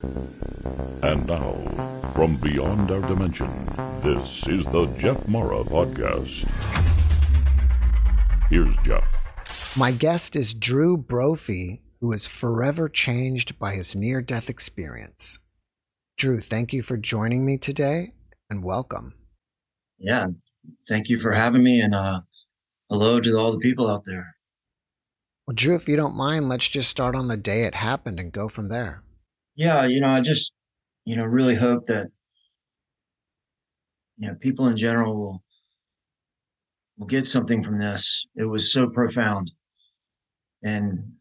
And now, from beyond our dimension, this is the Jeff Mara Podcast. Here's Jeff. My guest is Drew Brophy, who is forever changed by his near death experience. Drew, thank you for joining me today and welcome. Yeah, thank you for having me and uh, hello to all the people out there. Well, Drew, if you don't mind, let's just start on the day it happened and go from there. Yeah, you know, I just, you know, really hope that, you know, people in general will will get something from this. It was so profound. And,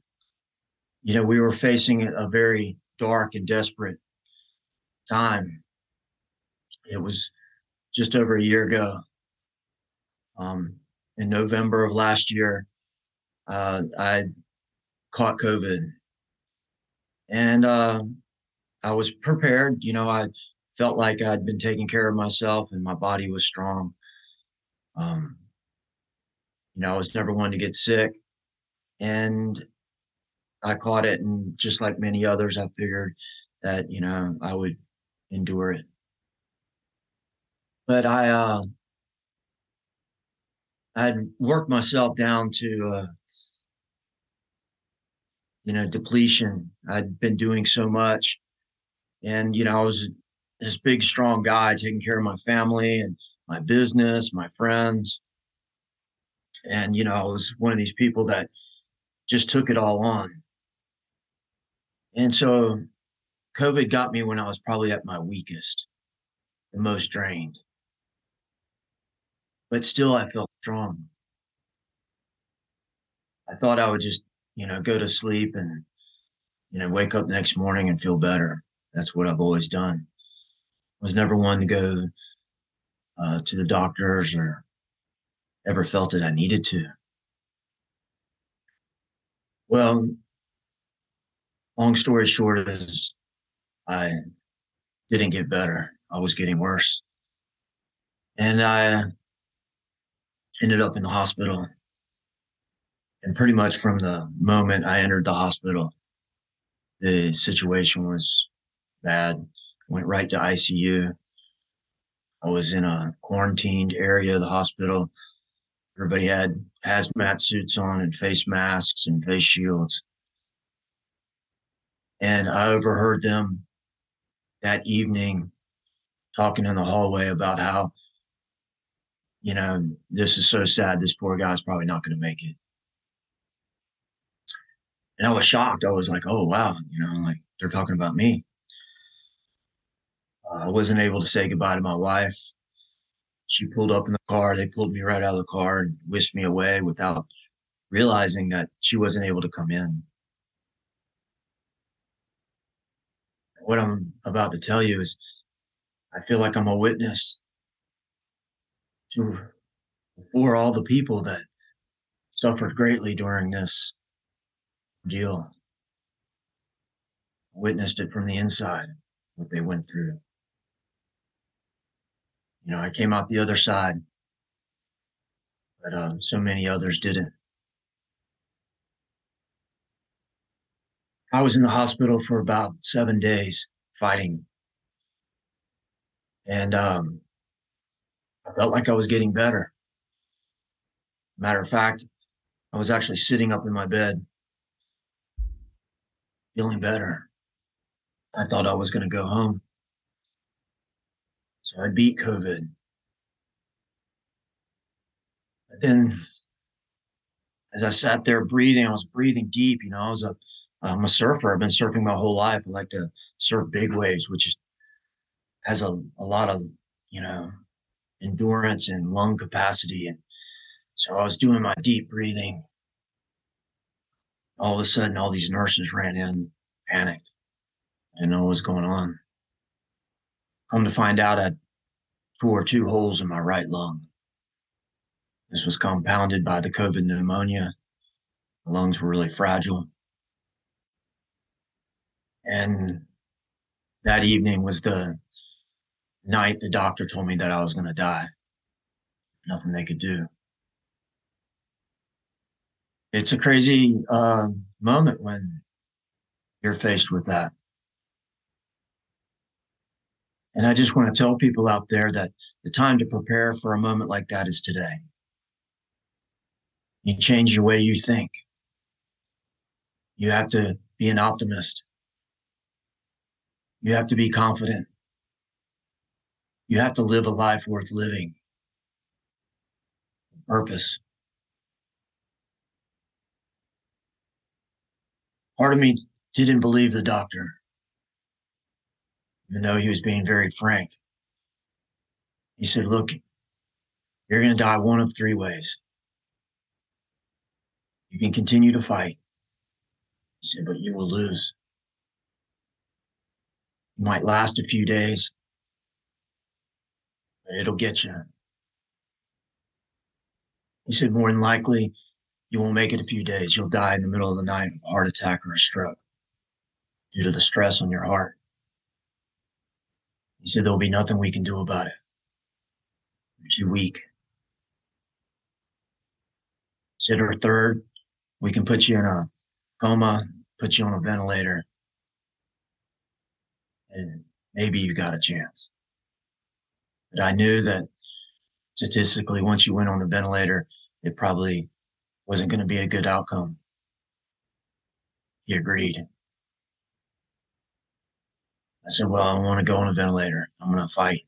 you know, we were facing a very dark and desperate time. It was just over a year ago. Um, in November of last year, uh, I caught COVID. And uh, I was prepared. You know, I felt like I'd been taking care of myself and my body was strong. Um, you know, I was never one to get sick. And I caught it. And just like many others, I figured that, you know, I would endure it. But I, uh, I'd worked myself down to, uh, you know, depletion. I'd been doing so much and, you know, I was this big, strong guy taking care of my family and my business, my friends. And, you know, I was one of these people that just took it all on. And so COVID got me when I was probably at my weakest, the most drained. But still, I felt strong. I thought I would just, you know, go to sleep and, you know, wake up next morning and feel better. That's what I've always done. I was never one to go uh, to the doctors or ever felt that I needed to. Well, long story short is I didn't get better. I was getting worse. And I ended up in the hospital. And pretty much from the moment I entered the hospital, the situation was bad. Went right to ICU. I was in a quarantined area of the hospital. Everybody had hazmat suits on and face masks and face shields. And I overheard them that evening talking in the hallway about how, you know, this is so sad. This poor guy's probably not going to make it. And I was shocked. I was like, oh, wow, you know, like they're talking about me. Uh, I wasn't able to say goodbye to my wife. She pulled up in the car. They pulled me right out of the car and whisked me away without realizing that she wasn't able to come in. What I'm about to tell you is I feel like I'm a witness to for all the people that suffered greatly during this deal. Witnessed it from the inside, what they went through you know, I came out the other side, but uh, so many others didn't. I was in the hospital for about seven days fighting. And um, I felt like I was getting better. Matter of fact, I was actually sitting up in my bed, feeling better. I thought I was going to go home. So I beat COVID. But then as I sat there breathing, I was breathing deep. You know, I was a I'm a surfer. I've been surfing my whole life. I like to surf big waves, which is has a, a lot of, you know, endurance and lung capacity. And so I was doing my deep breathing. All of a sudden, all these nurses ran in, panicked. I didn't know what was going on. Come to find out, I'd tore two holes in my right lung. This was compounded by the COVID pneumonia. The lungs were really fragile. And that evening was the night the doctor told me that I was going to die. Nothing they could do. It's a crazy uh, moment when you're faced with that. And I just want to tell people out there that the time to prepare for a moment like that is today. You change the way you think. You have to be an optimist. You have to be confident. You have to live a life worth living. Purpose. Part of me didn't believe the doctor, even though he was being very frank. He said, Look, you're going to die one of three ways. You can continue to fight. He said, but you will lose. It might last a few days, but it'll get you. He said, more than likely, you won't make it a few days. You'll die in the middle of the night of a heart attack or a stroke due to the stress on your heart. He said, there'll be nothing we can do about it. Too weak. He said, or third, we can put you in a coma, put you on a ventilator, and maybe you got a chance. But I knew that statistically, once you went on the ventilator, it probably wasn't going to be a good outcome. He agreed. I said, Well, I want to go on a ventilator. I'm going to fight.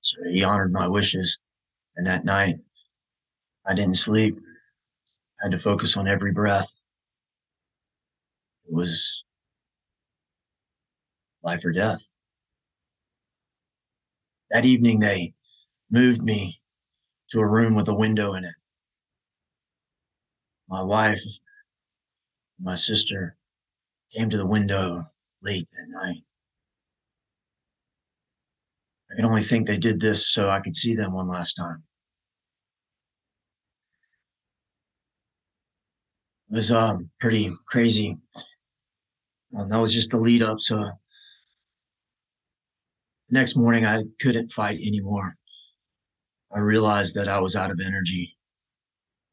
So he honored my wishes. And that night, I didn't sleep. I had to focus on every breath. It was life or death. That evening, they moved me to a room with a window in it. My wife, my sister came to the window late that night. I can only think they did this so I could see them one last time. It was um, pretty crazy. Well, that was just the lead up. So next morning, I couldn't fight anymore. I realized that I was out of energy.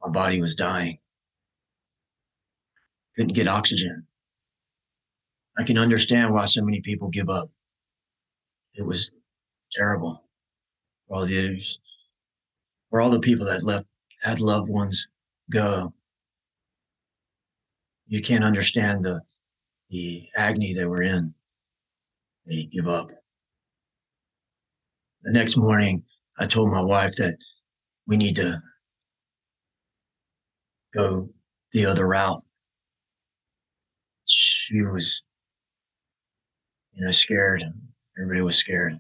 My body was dying. Couldn't get oxygen. I can understand why so many people give up. It was terrible for all these, for all the people that left had loved ones go. You can't understand the the agony they were in. They give up. The next morning, I told my wife that we need to go the other route. She was, you know, scared. Everybody was scared,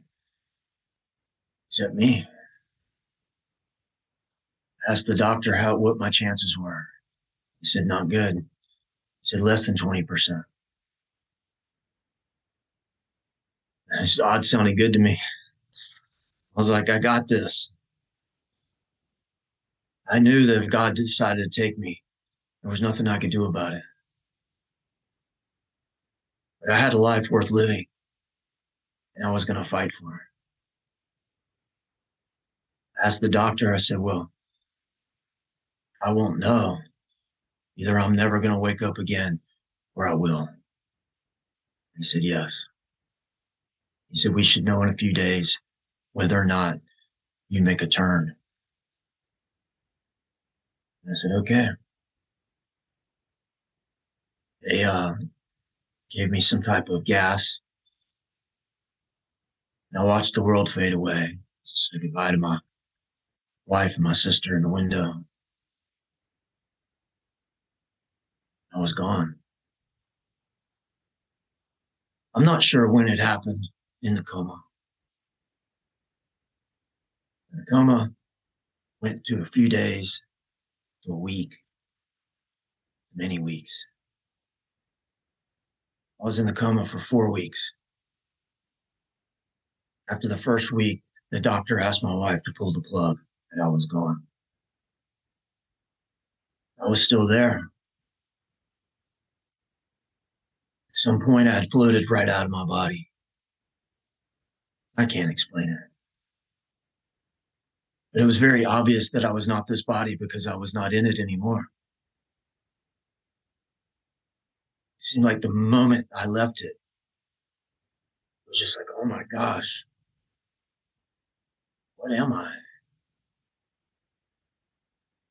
except me. I Asked the doctor how what my chances were. He said, "Not good." He said, "Less than twenty percent." It's odd sounding good to me. I was like, I got this. I knew that if God decided to take me, there was nothing I could do about it. But I had a life worth living, and I was going to fight for it. I asked the doctor, I said, Well, I won't know. Either I'm never going to wake up again or I will. He said, Yes. He said, We should know in a few days whether or not you make a turn. I said, Okay. They uh, gave me some type of gas. And I watched the world fade away. Said goodbye to my wife and my sister in the window. I was gone. I'm not sure when it happened in the coma. The coma went to a few days, to a week, many weeks. I was in the coma for four weeks. After the first week, the doctor asked my wife to pull the plug, and I was gone. I was still there. At some point, I had floated right out of my body. I can't explain it. But it was very obvious that I was not this body because I was not in it anymore. It seemed like the moment I left it, it was just like, oh my gosh, what am I?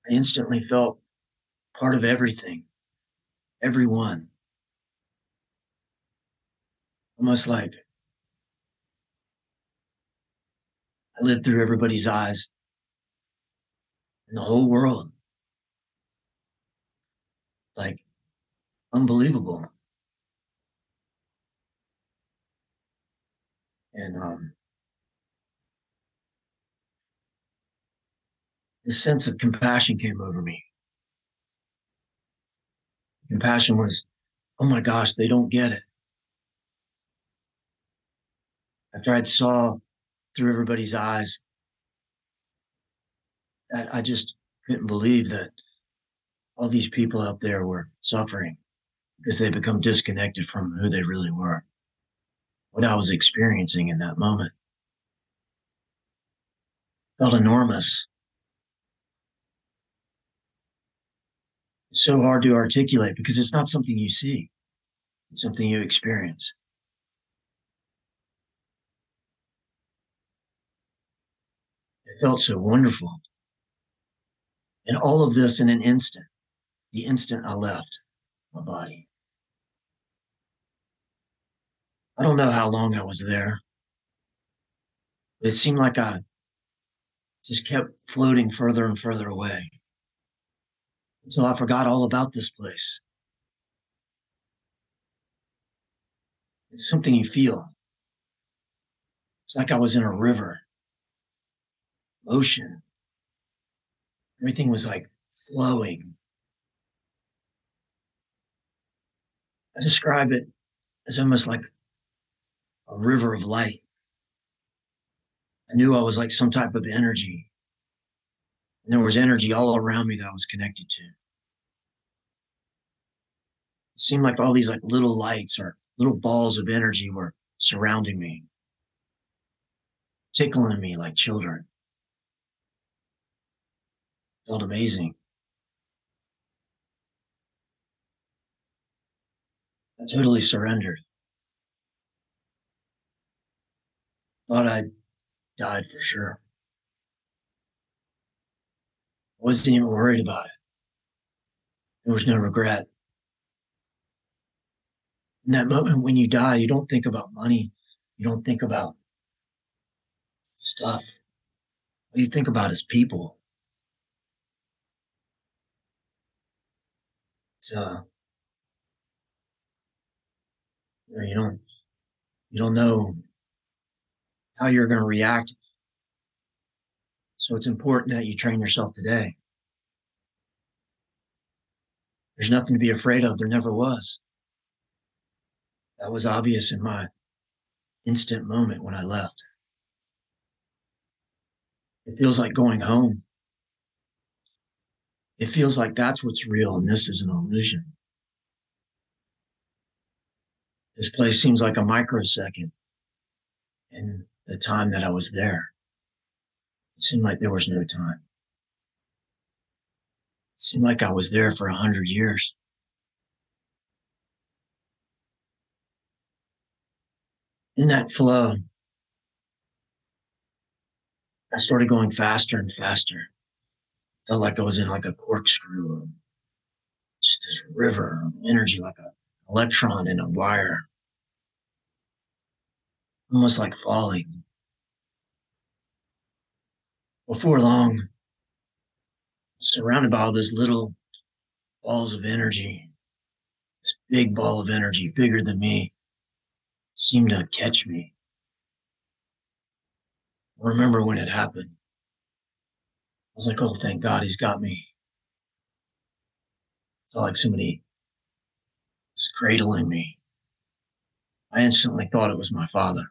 I instantly felt part of everything, everyone. Almost like I lived through everybody's eyes in the whole world. Like, unbelievable. And um, sense of compassion came over me. Compassion was, oh my gosh, they don't get it. After I'd saw through everybody's eyes, I just couldn't believe that all these people out there were suffering because they become disconnected from who they really were, what I was experiencing in that moment. Felt enormous. It's so hard to articulate because it's not something you see, it's something you experience. It felt so wonderful. And all of this in an instant, the instant I left my body. I don't know how long I was there. It seemed like I just kept floating further and further away until I forgot all about this place. It's something you feel. It's like I was in a river, ocean. Everything was like flowing. I describe it as almost like a river of light. I knew I was like some type of energy. And there was energy all around me that I was connected to. It seemed like all these like little lights or little balls of energy were surrounding me, tickling me like children felt amazing. I totally surrendered. Thought I'd died for sure. I wasn't even worried about it. There was no regret. In that moment when you die, you don't think about money. You don't think about stuff. What you think about is people. uh, you, know, you don't you don't know how you're going to react. So it's important that you train yourself today. There's nothing to be afraid of. There never was. That was obvious in my instant moment when I left. It feels like going home. It feels like that's what's real and this is an illusion. This place seems like a microsecond in the time that I was there. It seemed like there was no time. It seemed like I was there for a hundred years. In that flow, I started going faster and faster felt like I was in like a corkscrew, just this river of energy, like an electron in a wire, almost like falling. Before long, surrounded by all those little balls of energy, this big ball of energy, bigger than me, seemed to catch me. I remember when it happened I was like, oh, thank God he's got me. I felt like somebody was cradling me. I instantly thought it was my father.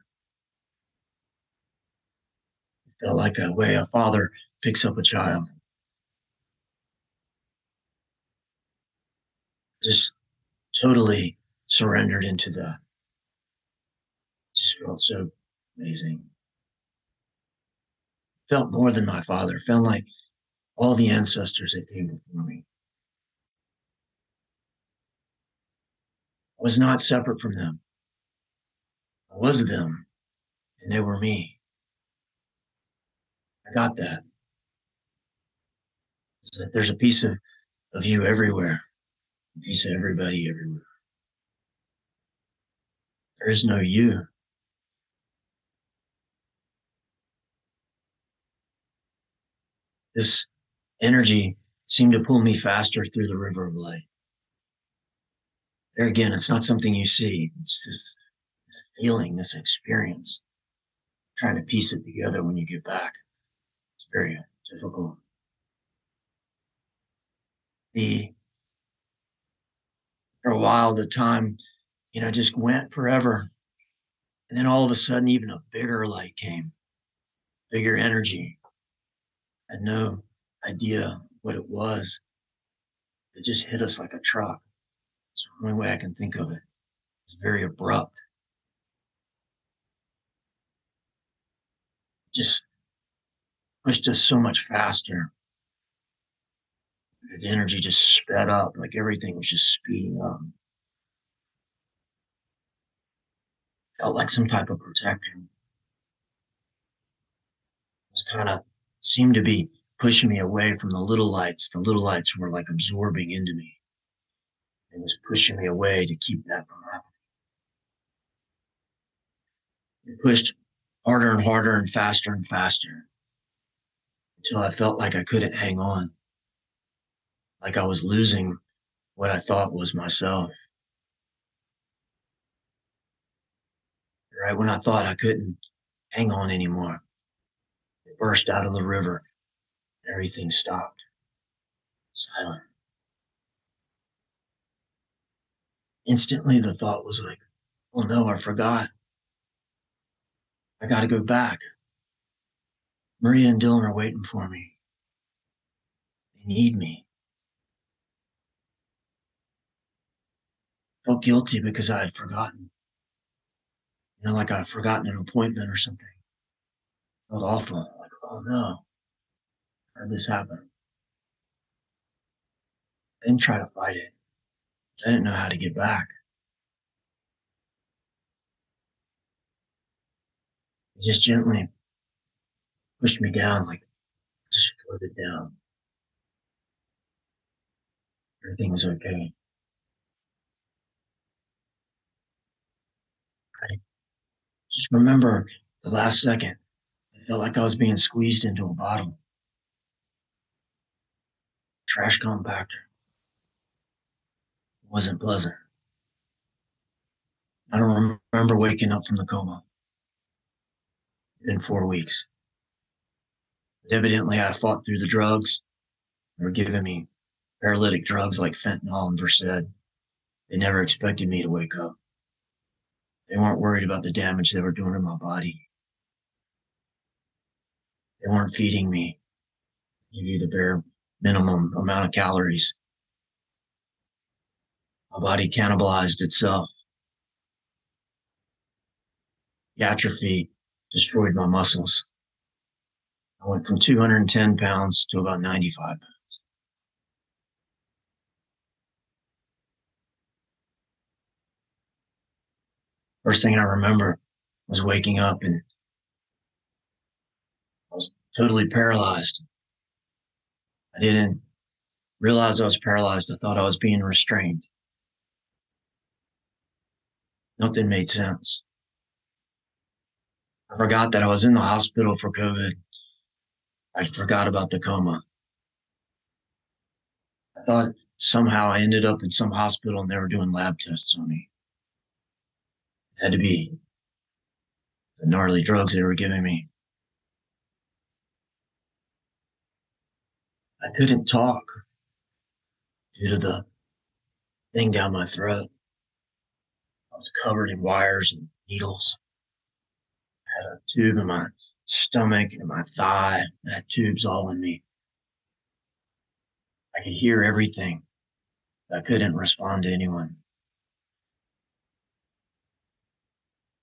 Felt like a way a father picks up a child. Just totally surrendered into the, just felt so amazing. Felt more than my father, felt like all the ancestors that came before me. I was not separate from them. I was them, and they were me. I got that. There's a piece of, of you everywhere, a piece of everybody everywhere. There is no you. This energy seemed to pull me faster through the river of light. There again, it's not something you see. It's this, this feeling, this experience. Trying to piece it together when you get back. Very difficult. The for a while, the time, you know, just went forever. And then all of a sudden, even a bigger light came, bigger energy. I had no idea what it was. It just hit us like a truck. It's the only way I can think of it. It's very abrupt. Just pushed us so much faster. The energy just sped up, like everything was just speeding up. Felt like some type of protector. Was kind of seemed to be pushing me away from the little lights. The little lights were like absorbing into me. It was pushing me away to keep that from happening. It pushed harder and harder and faster and faster until I felt like I couldn't hang on, like I was losing what I thought was myself. Right when I thought I couldn't hang on anymore, it burst out of the river Everything stopped. Silent. Instantly, the thought was like, oh no, I forgot. I got to go back. Maria and Dylan are waiting for me. They need me. Felt guilty because I had forgotten. You know, like I had forgotten an appointment or something. Felt awful. Like, oh no or this happen? I didn't try to fight it. I didn't know how to get back. Just gently pushed me down, like just floated down. Everything was okay. I just remember the last second. I felt like I was being squeezed into a bottle trash compactor. It wasn't pleasant. I don't remember waking up from the coma in four weeks. Evidently, I fought through the drugs. They were giving me paralytic drugs like fentanyl and Versed. They never expected me to wake up. They weren't worried about the damage they were doing to my body. They weren't feeding me. Give you the bare minimum amount of calories. My body cannibalized itself. The atrophy destroyed my muscles. I went from 210 pounds to about 95 pounds. First thing I remember was waking up and I was totally paralyzed. I didn't realize I was paralyzed. I thought I was being restrained. Nothing made sense. I forgot that I was in the hospital for COVID. I forgot about the coma. I thought somehow I ended up in some hospital and they were doing lab tests on me. It had to be the gnarly drugs they were giving me. I couldn't talk due to the thing down my throat. I was covered in wires and needles. I had a tube in my stomach and my thigh. That tubes all in me. I could hear everything. I couldn't respond to anyone.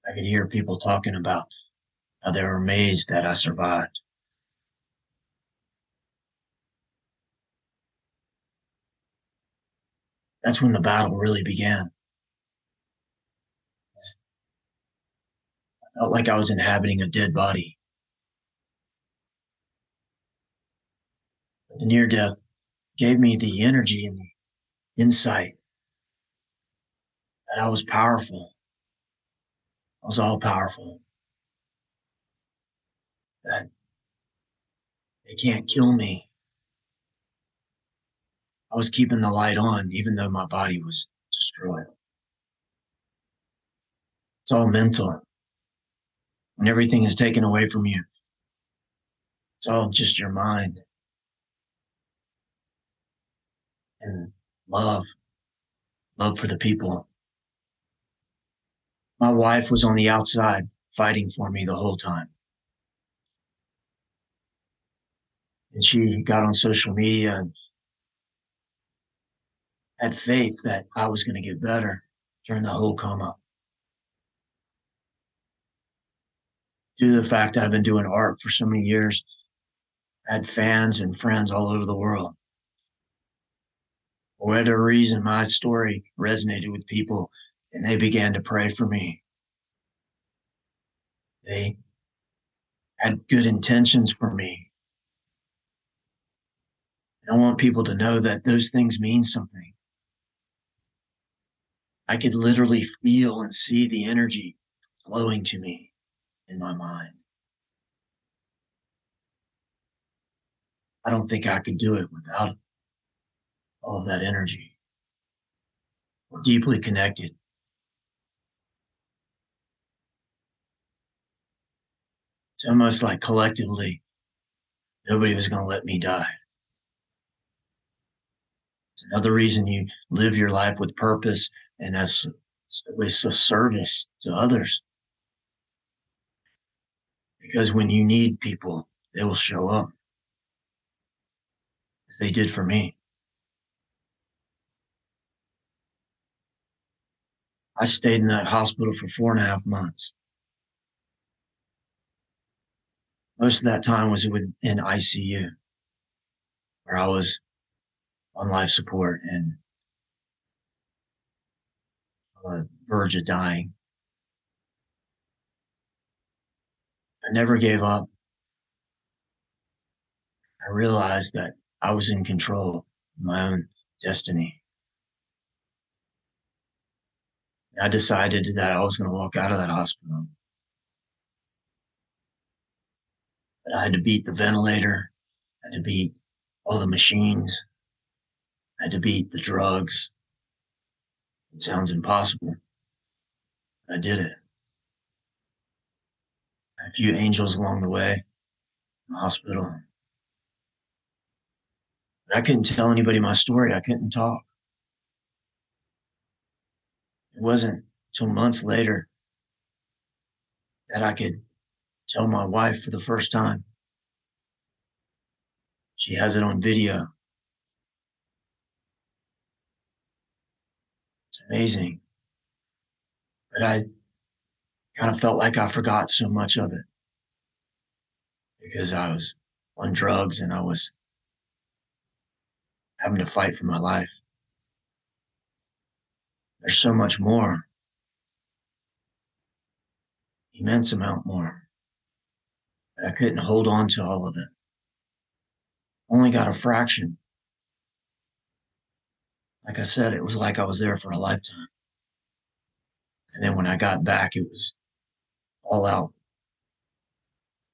I could hear people talking about how they were amazed that I survived. That's when the battle really began. I felt like I was inhabiting a dead body. Near death gave me the energy and the insight that I was powerful. I was all powerful. That they can't kill me. I was keeping the light on, even though my body was destroyed. It's all mental. When everything is taken away from you, it's all just your mind. And love, love for the people. My wife was on the outside fighting for me the whole time. And she got on social media and had faith that I was going to get better during the whole coma. Due to the fact that I've been doing art for so many years, I had fans and friends all over the world. For whatever reason, my story resonated with people and they began to pray for me. They had good intentions for me. I want people to know that those things mean something. I could literally feel and see the energy flowing to me in my mind. I don't think I could do it without all of that energy. We're deeply connected. It's almost like collectively, nobody was going to let me die. It's another reason you live your life with purpose and as with service to others. Because when you need people, they will show up. As they did for me. I stayed in that hospital for four and a half months. Most of that time was in ICU, where I was on life support and on the verge of dying. I never gave up. I realized that I was in control of my own destiny. I decided that I was going to walk out of that hospital. But I had to beat the ventilator. I had to beat all the machines. I had to beat the drugs. It sounds impossible. I did it. a few angels along the way in the hospital. But I couldn't tell anybody my story. I couldn't talk. It wasn't until months later that I could tell my wife for the first time. She has it on video. It's amazing. But I kind of felt like I forgot so much of it because I was on drugs and I was having to fight for my life. There's so much more, immense amount more. I couldn't hold on to all of it. Only got a fraction like I said, it was like I was there for a lifetime. And then when I got back, it was all out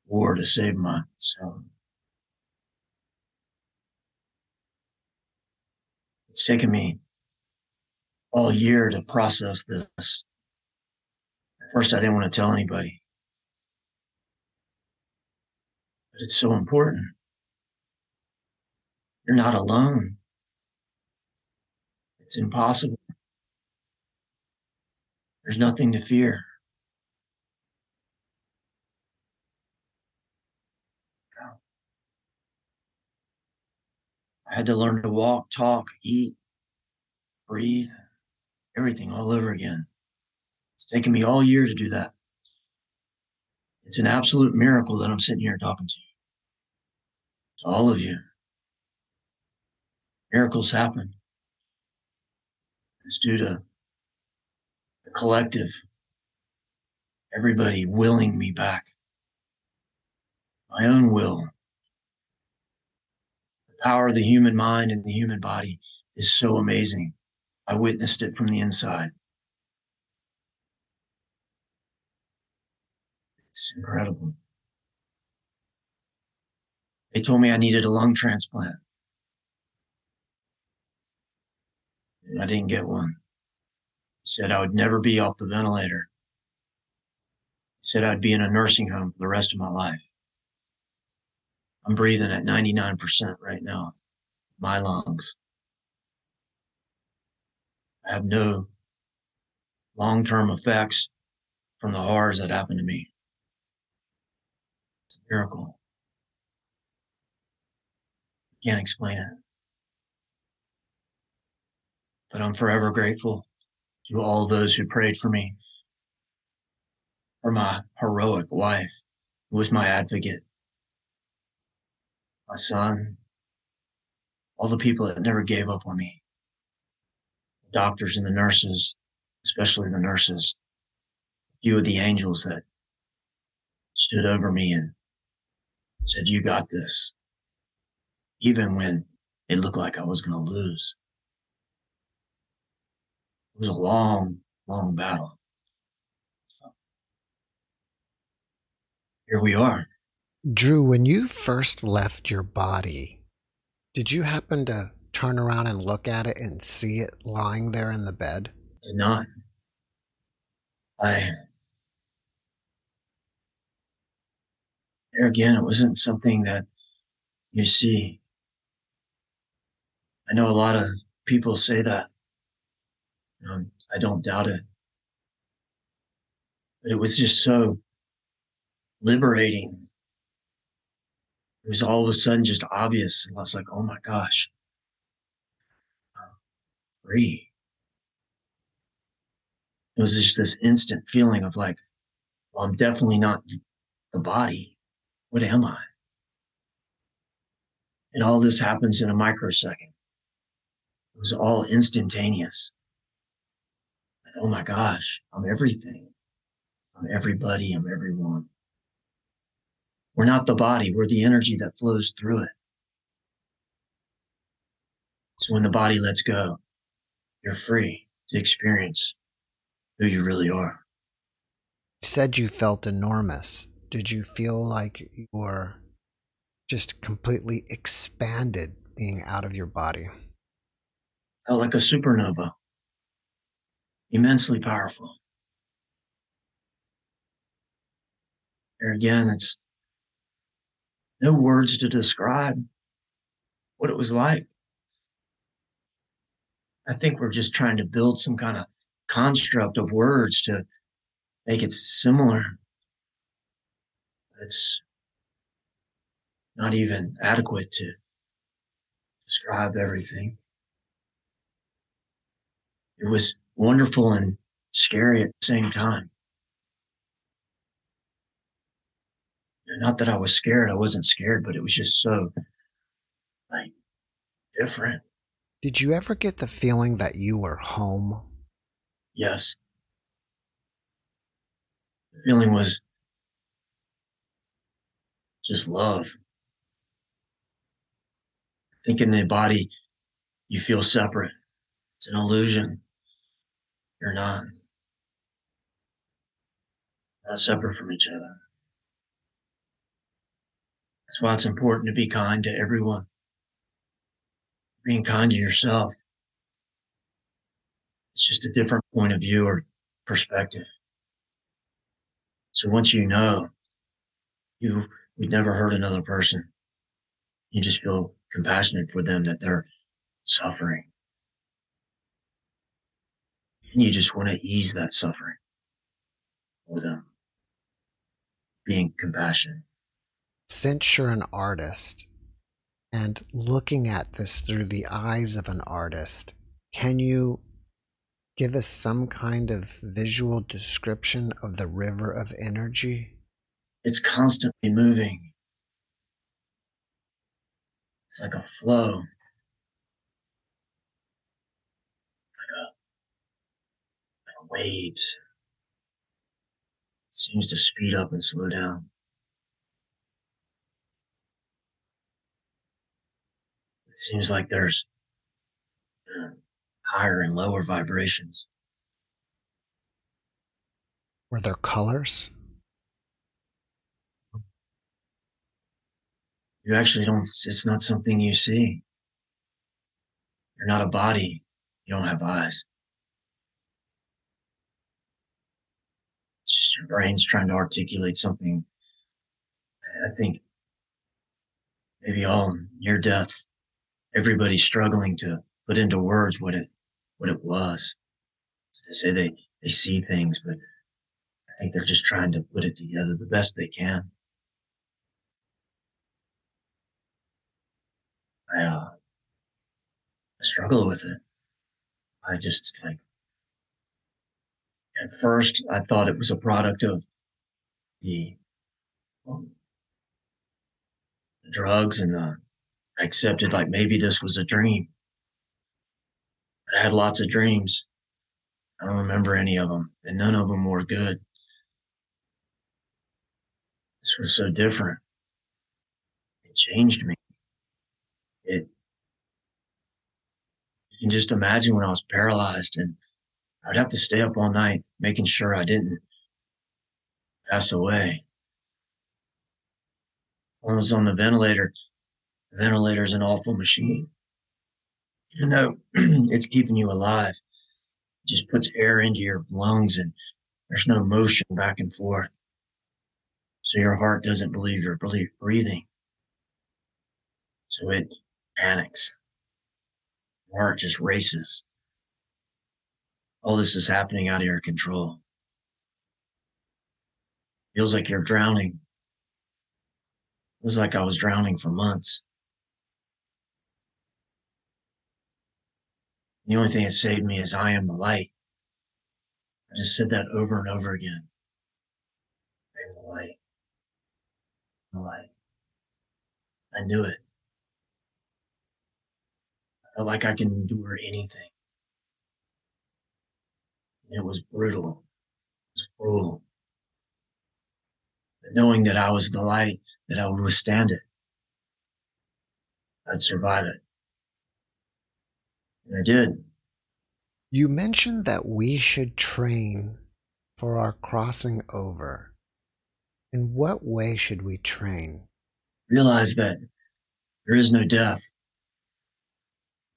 war to save myself. It's taken me all year to process this. At first, I didn't want to tell anybody. But it's so important. You're not alone. It's impossible. There's nothing to fear. I had to learn to walk, talk, eat, breathe everything all over again. It's taken me all year to do that. It's an absolute miracle that I'm sitting here talking to you. To all of you. Miracles happen. It's due to the collective, everybody willing me back. My own will. The power of the human mind and the human body is so amazing. I witnessed it from the inside. It's incredible. They told me I needed a lung transplant. And I didn't get one. Said I would never be off the ventilator. Said I'd be in a nursing home for the rest of my life. I'm breathing at 99% right now, my lungs. Have no long term effects from the horrors that happened to me. It's a miracle. Can't explain it. But I'm forever grateful to all those who prayed for me, for my heroic wife, who was my advocate, my son, all the people that never gave up on me, doctors and the nurses, especially the nurses, a few of the angels that stood over me and said, You got this. Even when it looked like I was going to lose. It was a long, long battle. Here we are. Drew, when you first left your body, did you happen to turn around and look at it and see it lying there in the bed? Did not. I there again, it wasn't something that you see. I know a lot of people say that. Um, I don't doubt it. But it was just so liberating. It was all of a sudden just obvious. And I was like, oh my gosh, free. It was just this instant feeling of like, well, I'm definitely not the body. What am I? And all this happens in a microsecond. It was all instantaneous. Like, oh my gosh, I'm everything. I'm everybody. I'm everyone. We're not the body, we're the energy that flows through it. So when the body lets go, you're free to experience who you really are. You said you felt enormous. Did you feel like you were just completely expanded being out of your body? Felt like a supernova, immensely powerful. There again, it's no words to describe what it was like. I think we're just trying to build some kind of construct of words to make it similar. It's not even adequate to describe everything. It was wonderful and scary at the same time. not that I was scared, I wasn't scared, but it was just so like different. Did you ever get the feeling that you were home? Yes. The feeling was just love. Think in the body, you feel separate. It's an illusion. You're not. Not separate from each other. That's why it's important to be kind to everyone. Being kind to yourself. It's just a different point of view or perspective. So once you know you would never hurt another person, you just feel compassionate for them that they're suffering. And you just want to ease that suffering for them. Being compassionate since you're an artist, And looking at this through the eyes of an artist, can you give us some kind of visual description of the river of energy? It's constantly moving. It's like a flow. Like a, waves. Seems to speed up and slow down. It seems like there's uh, higher and lower vibrations. Were there colors? You actually don't, it's not something you see. You're not a body, you don't have eyes. It's just your brain's trying to articulate something. I think maybe all near death, everybody's struggling to put into words what it what it was. They say they, they see things, but I think they're just trying to put it together the best they can. I, uh, I struggle with it. I just like, at first, I thought it was a product of the, um, drugs and the, I accepted like maybe this was a dream. I had lots of dreams. I don't remember any of them, and none of them were good. This was so different. It changed me. It. You can just imagine when I was paralyzed, and I'd have to stay up all night making sure I didn't pass away. I was on the ventilator, ventilator is an awful machine even though it's keeping you alive, it just puts air into your lungs and there's no motion back and forth. So your heart doesn't believe you're breathing. So it panics. Your heart just races. All this is happening out of your control. Feels like you're drowning. It was like I was drowning for months. The only thing that saved me is I am the light. I just said that over and over again. I am the light. The light. I knew it. I felt like I can endure anything. it was brutal. It was cruel. But knowing that I was the light, that I would withstand it. I'd survive it. I did. You mentioned that we should train for our crossing over. In what way should we train? Realize that there is no death.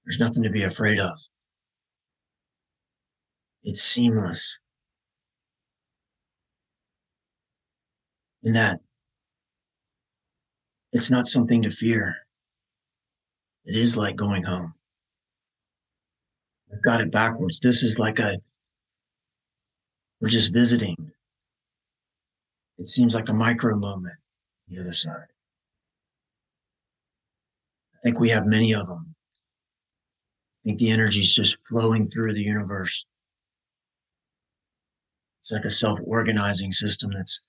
There's nothing to be afraid of. It's seamless. In that it's not something to fear. It is like going home. I've got it backwards. This is like a, we're just visiting. It seems like a micro moment, the other side. I think we have many of them. I think the energy is just flowing through the universe. It's like a self organizing system that's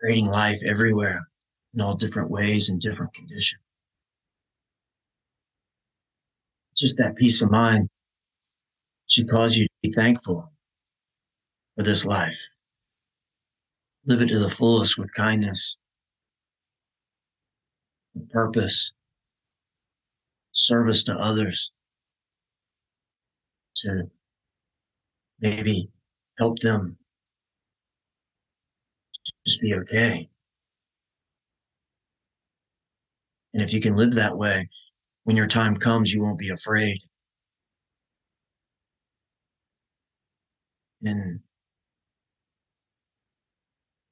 creating life everywhere in all different ways and different conditions. Just that peace of mind should cause you to be thankful for this life. Live it to the fullest with kindness, with purpose, service to others, to maybe help them just be okay. And if you can live that way, when your time comes, you won't be afraid. And,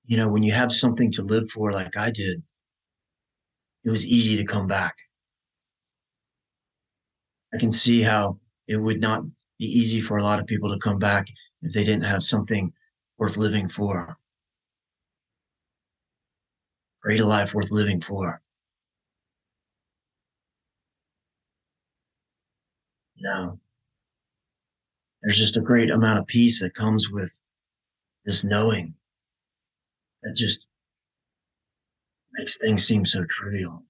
you know, when you have something to live for, like I did, it was easy to come back. I can see how it would not be easy for a lot of people to come back if they didn't have something worth living for. Create a life worth living for. Know, there's just a great amount of peace that comes with this knowing that just makes things seem so trivial.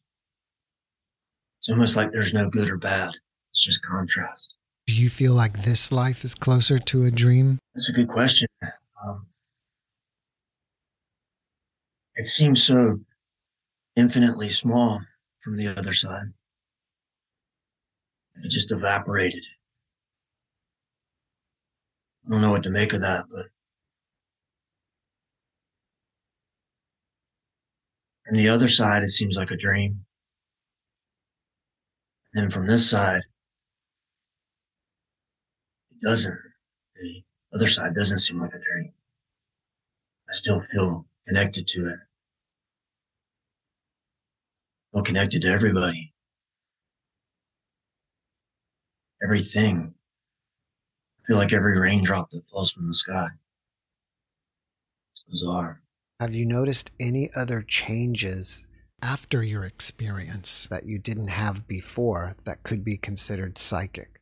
It's almost like there's no good or bad. It's just contrast. Do you feel like this life is closer to a dream? That's a good question. Um, it seems so infinitely small from the other side. It just evaporated. I don't know what to make of that, but from the other side, it seems like a dream. And then from this side, it doesn't. The other side doesn't seem like a dream. I still feel connected to it. Feel connected to everybody. Everything. I feel like every raindrop that falls from the sky. It's bizarre. Have you noticed any other changes after your experience that you didn't have before that could be considered psychic?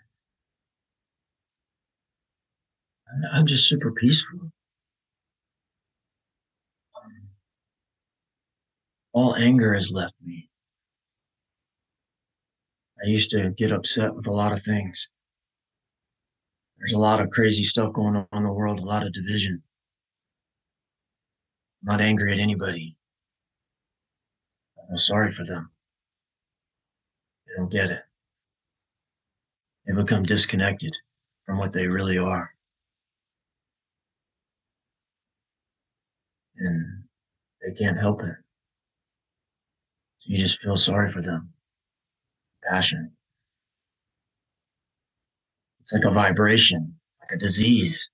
I'm just super peaceful. Um, all anger has left me. I used to get upset with a lot of things. There's a lot of crazy stuff going on in the world, a lot of division. I'm not angry at anybody. I'm sorry for them. They don't get it. They become disconnected from what they really are. And they can't help it. You just feel sorry for them. Passion. It's like a vibration, like a disease.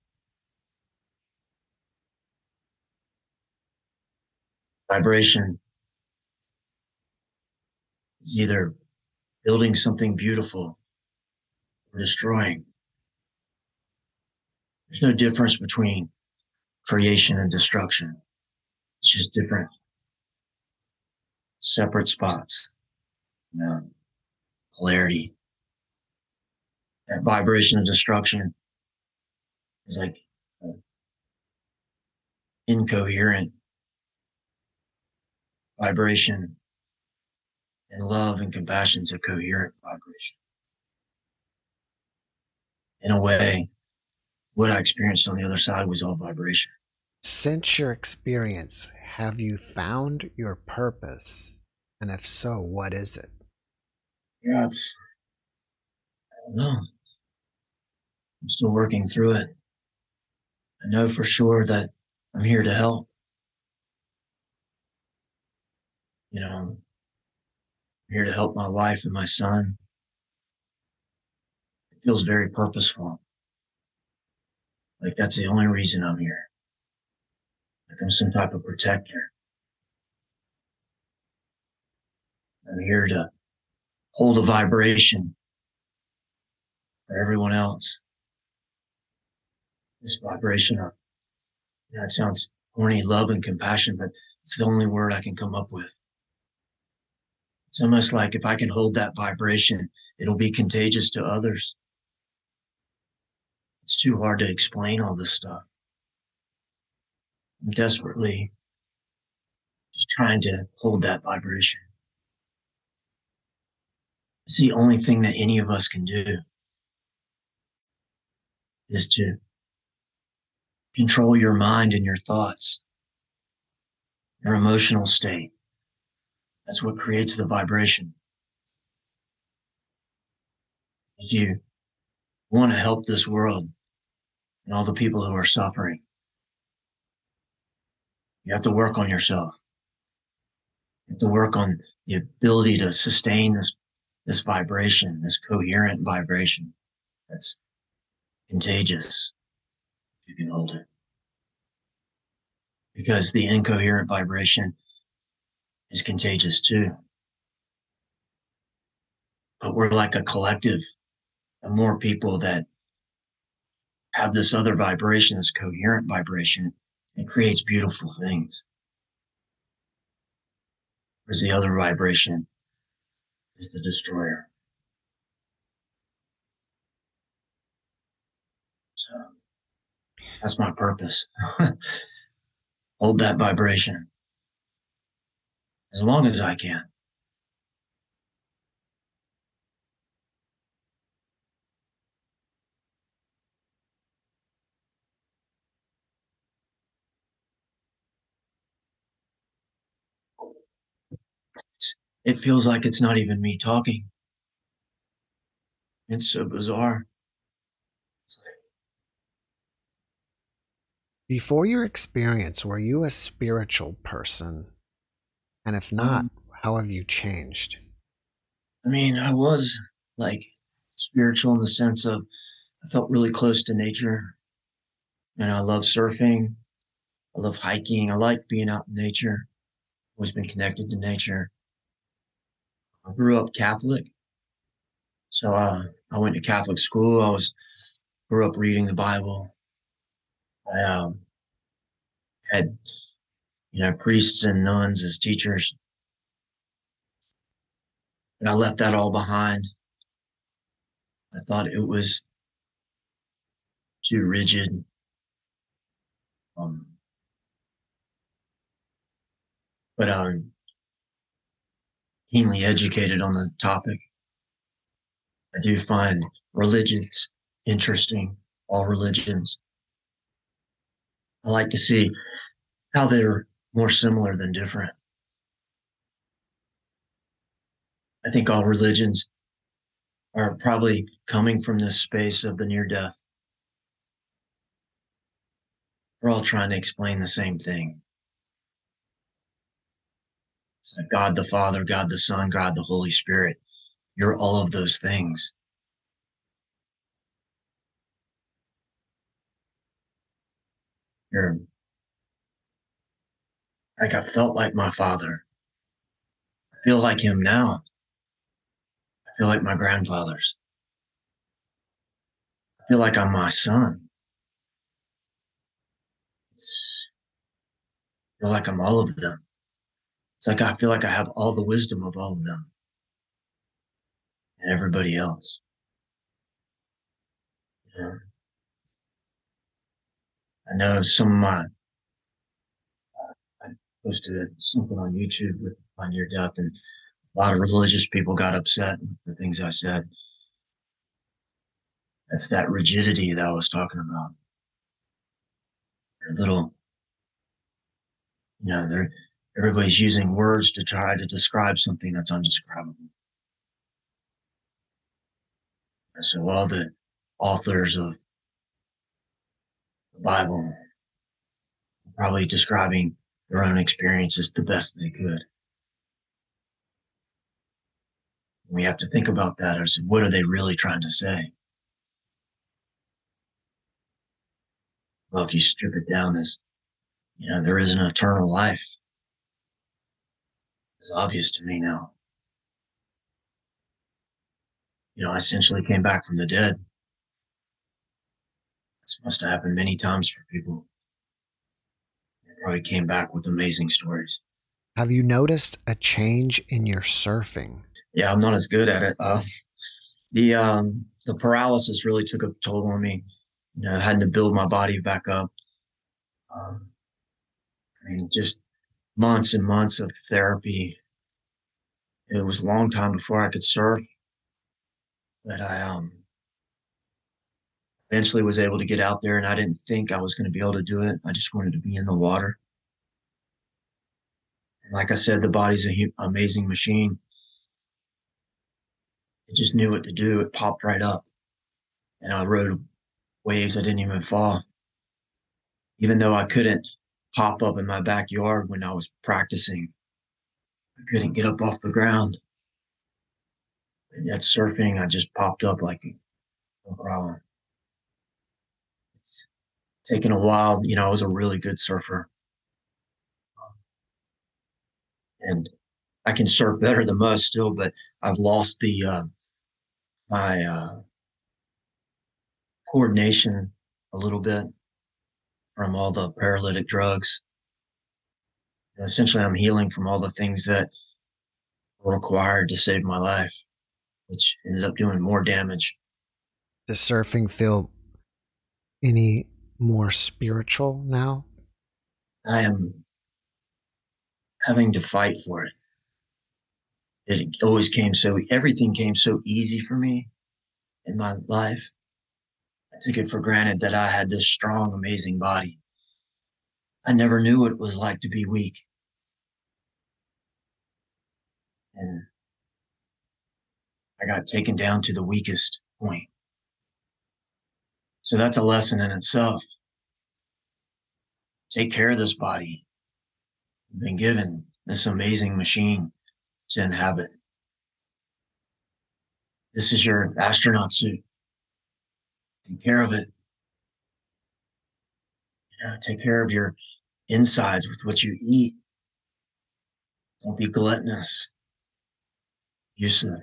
Vibration is either building something beautiful or destroying. There's no difference between creation and destruction. It's just different, separate spots. You know, polarity, that vibration of destruction is like uh, incoherent vibration and love and compassion is a coherent vibration. In a way what i experienced on the other side was all vibration since your experience have you found your purpose and if so what is it Yes. i don't know I'm still working through it. I know for sure that I'm here to help. You know, I'm here to help my wife and my son. It feels very purposeful. Like that's the only reason I'm here. Like I'm some type of protector. I'm here to hold a vibration for everyone else this vibration of, you know, it sounds horny, love and compassion, but it's the only word I can come up with. It's almost like if I can hold that vibration, it'll be contagious to others. It's too hard to explain all this stuff. I'm desperately just trying to hold that vibration. It's the only thing that any of us can do is to control your mind and your thoughts, your emotional state. That's what creates the vibration. If you want to help this world and all the people who are suffering, you have to work on yourself. You have to work on the ability to sustain this this vibration, this coherent vibration that's contagious. You can hold it. Because the incoherent vibration is contagious too. But we're like a collective. The more people that have this other vibration, this coherent vibration, it creates beautiful things. Whereas the other vibration is the destroyer. So that's my purpose. Hold that vibration as long as I can. It feels like it's not even me talking. It's so bizarre. Before your experience, were you a spiritual person? And if not, um, how have you changed? I mean, I was like spiritual in the sense of I felt really close to nature. And I love surfing. I love hiking. I like being out in nature. Always been connected to nature. I grew up Catholic. So uh, I went to Catholic school. I was grew up reading the Bible. I um, had, you know, priests and nuns as teachers. And I left that all behind. I thought it was too rigid. Um, but um, keenly educated on the topic. I do find religions interesting, all religions. I like to see how they're more similar than different. I think all religions are probably coming from this space of the near death. We're all trying to explain the same thing. God the Father, God the Son, God the Holy Spirit. You're all of those things. You're like I felt like my father. I feel like him now. I feel like my grandfathers. I feel like I'm my son. It's, I feel like I'm all of them. It's like I feel like I have all the wisdom of all of them and everybody else. Yeah. I know some of my, uh, I posted something on YouTube with my near death, and a lot of religious people got upset with the things I said. That's that rigidity that I was talking about. They're little, you know, they're everybody's using words to try to describe something that's undescribable. And so all the authors of the Bible are probably describing their own experiences the best they could. We have to think about that as what are they really trying to say? Well, if you strip it down as, you know, there is an eternal life is obvious to me now. You know, I essentially came back from the dead. This must have happened many times for people. They probably came back with amazing stories. Have you noticed a change in your surfing? Yeah, I'm not as good at it. Uh, the um, the paralysis really took a toll on me. You know, having to build my body back up. Um, I mean, just months and months of therapy. It was a long time before I could surf, but I um eventually was able to get out there, and I didn't think I was going to be able to do it. I just wanted to be in the water. And like I said, the body's an amazing machine. It just knew what to do. It popped right up, and I rode waves I didn't even fall. Even though I couldn't pop up in my backyard when I was practicing. I couldn't get up off the ground. At surfing, I just popped up like no problem. It's taken a while. You know, I was a really good surfer. And I can surf better than most still, but I've lost the uh, my uh, coordination a little bit from all the paralytic drugs. And essentially, I'm healing from all the things that were required to save my life, which ended up doing more damage. Does surfing feel any more spiritual now? I am having to fight for it. It always came so, everything came so easy for me in my life. I took it for granted that I had this strong, amazing body. I never knew what it was like to be weak. And I got taken down to the weakest point. So that's a lesson in itself. Take care of this body. You've been given this amazing machine to inhabit. This is your astronaut suit. Take care of it. You know, take care of your insides with what you eat. Don't be gluttonous. Use it.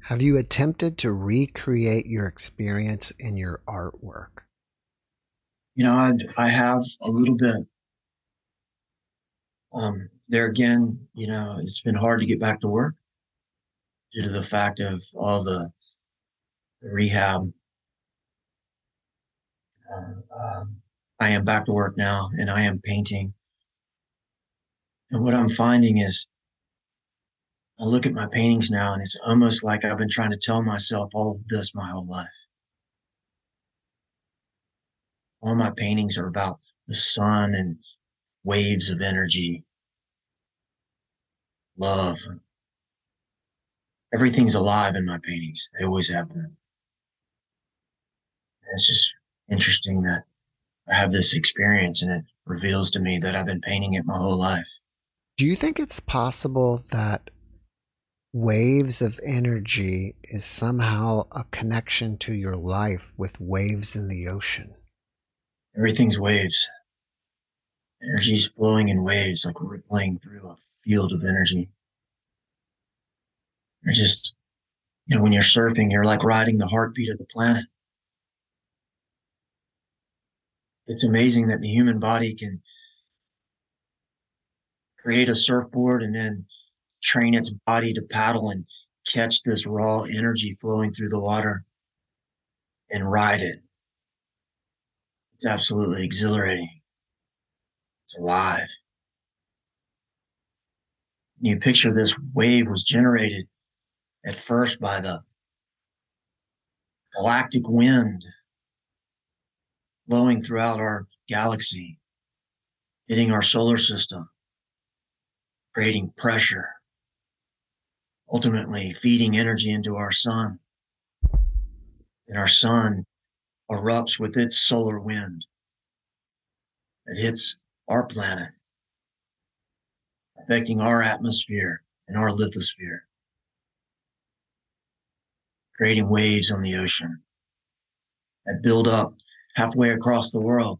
Have you attempted to recreate your experience in your artwork? You know, I, I have a little bit. Um, there again, you know, it's been hard to get back to work due to the fact of all the rehab. Um, I am back to work now and I am painting. And what I'm finding is I look at my paintings now and it's almost like I've been trying to tell myself all of this my whole life. All my paintings are about the sun and waves of energy, love. Everything's alive in my paintings. They always have been. It's just interesting that I have this experience and it reveals to me that I've been painting it my whole life. Do you think it's possible that waves of energy is somehow a connection to your life with waves in the ocean? Everything's waves. Energy's flowing in waves like rippling through a field of energy. You're just, you know, when you're surfing, you're like riding the heartbeat of the planet. It's amazing that the human body can create a surfboard and then train its body to paddle and catch this raw energy flowing through the water and ride it. It's absolutely exhilarating. It's alive. You picture this wave was generated at first by the galactic wind blowing throughout our galaxy, hitting our solar system, creating pressure, ultimately feeding energy into our sun. And our sun erupts with its solar wind that hits our planet, affecting our atmosphere and our lithosphere, creating waves on the ocean that build up halfway across the world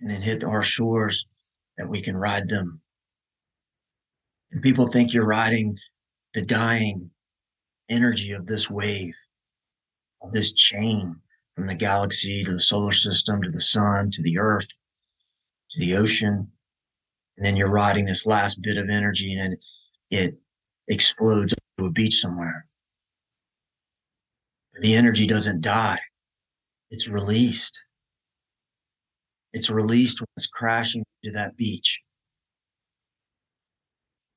and then hit our shores that we can ride them and people think you're riding the dying energy of this wave, of this chain from the galaxy to the solar system to the sun to the earth to the ocean. And then you're riding this last bit of energy and it explodes to a beach somewhere. The energy doesn't die, it's released. It's released when it's crashing to that beach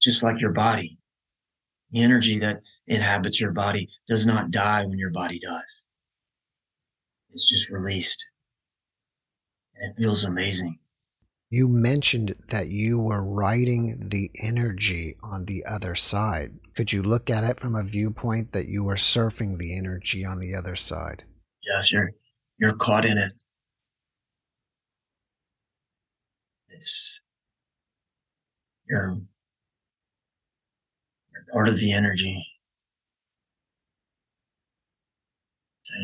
just like your body. The energy that inhabits your body does not die when your body dies. It's just released. And it feels amazing. You mentioned that you were writing the energy on the other side. Could you look at it from a viewpoint that you were surfing the energy on the other side? Yes, you're you're caught in it. It's you're, you're part of the energy.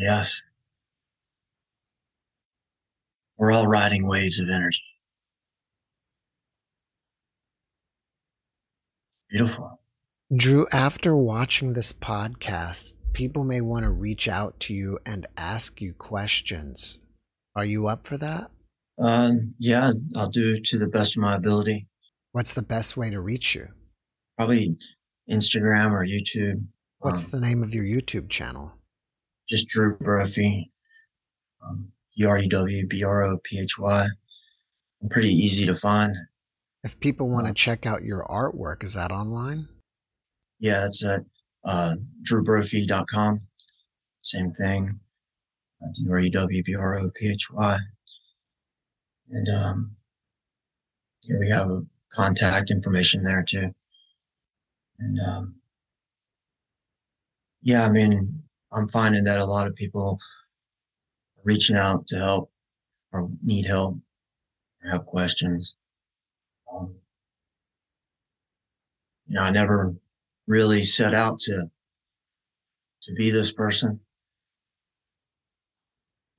Yes, we're all riding waves of energy. Beautiful. Drew, after watching this podcast, people may want to reach out to you and ask you questions. Are you up for that? Uh, yeah, I'll do it to the best of my ability. What's the best way to reach you? Probably Instagram or YouTube. What's Um, the name of your YouTube channel? just Drew Brophy, um, U R E W B R O P H Y. Pretty easy to find. If people want to Uh, check out your artwork, is that online? Yeah, it's at uh, drewbrophy.com. Same thing. Uh, U R E W B R O P H Y. And um, here we have a contact information there too. And um, yeah, I mean, I'm finding that a lot of people are reaching out to help or need help or have questions. Um, you know, I never really set out to to be this person.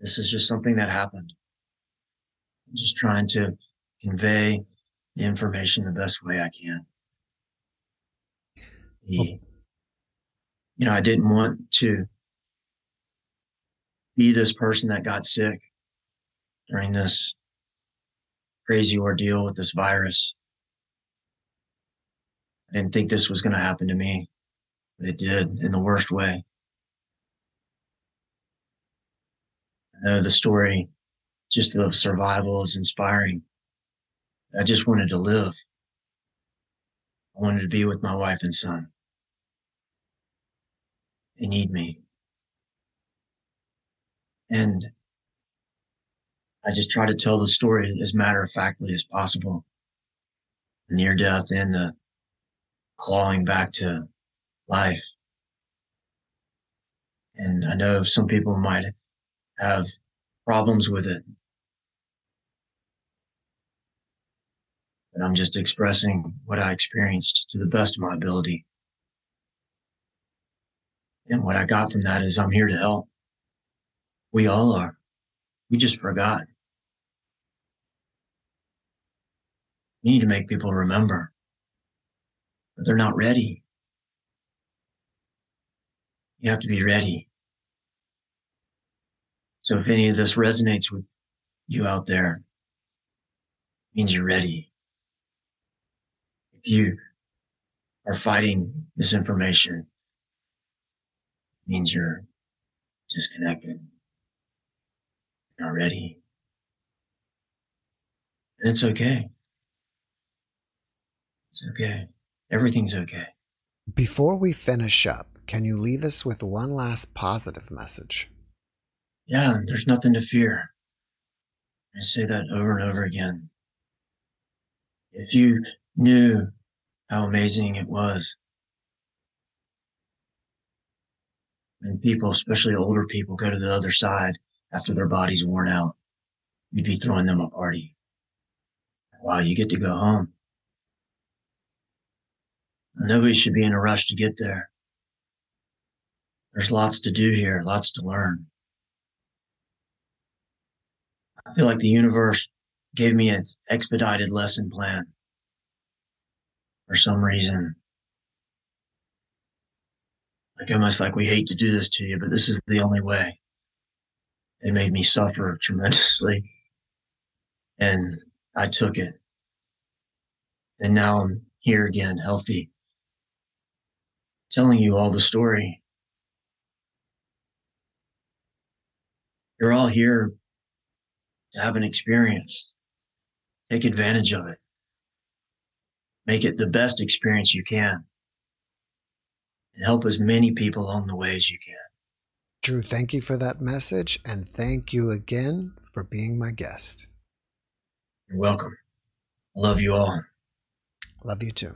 This is just something that happened. I'm just trying to convey the information the best way I can. The, you know, I didn't want to be this person that got sick during this crazy ordeal with this virus. I didn't think this was going to happen to me, but it did in the worst way. I know the story just of survival is inspiring. I just wanted to live. I wanted to be with my wife and son. They need me. And I just try to tell the story as matter of factly as possible. The near death and the clawing back to life. And I know some people might have problems with it. But I'm just expressing what I experienced to the best of my ability. And what I got from that is I'm here to help. We all are. We just forgot. We need to make people remember. They're not ready. You have to be ready. So if any of this resonates with you out there, means you're ready. If you are fighting this information, it means you're disconnected. You're not ready. And it's okay. It's okay. Everything's okay. Before we finish up, can you leave us with one last positive message? Yeah, there's nothing to fear. I say that over and over again. If you knew how amazing it was when people, especially older people, go to the other side after their body's worn out, you'd be throwing them a party. Wow, you get to go home. Nobody should be in a rush to get there. There's lots to do here, lots to learn. I feel like the universe gave me an expedited lesson plan for some reason. Like almost like we hate to do this to you, but this is the only way. It made me suffer tremendously. And I took it. And now I'm here again, healthy, telling you all the story. You're all here to have an experience. Take advantage of it. Make it the best experience you can. And help as many people along the way as you can. Drew, thank you for that message, and thank you again for being my guest. You're welcome. Love you all. Love you too.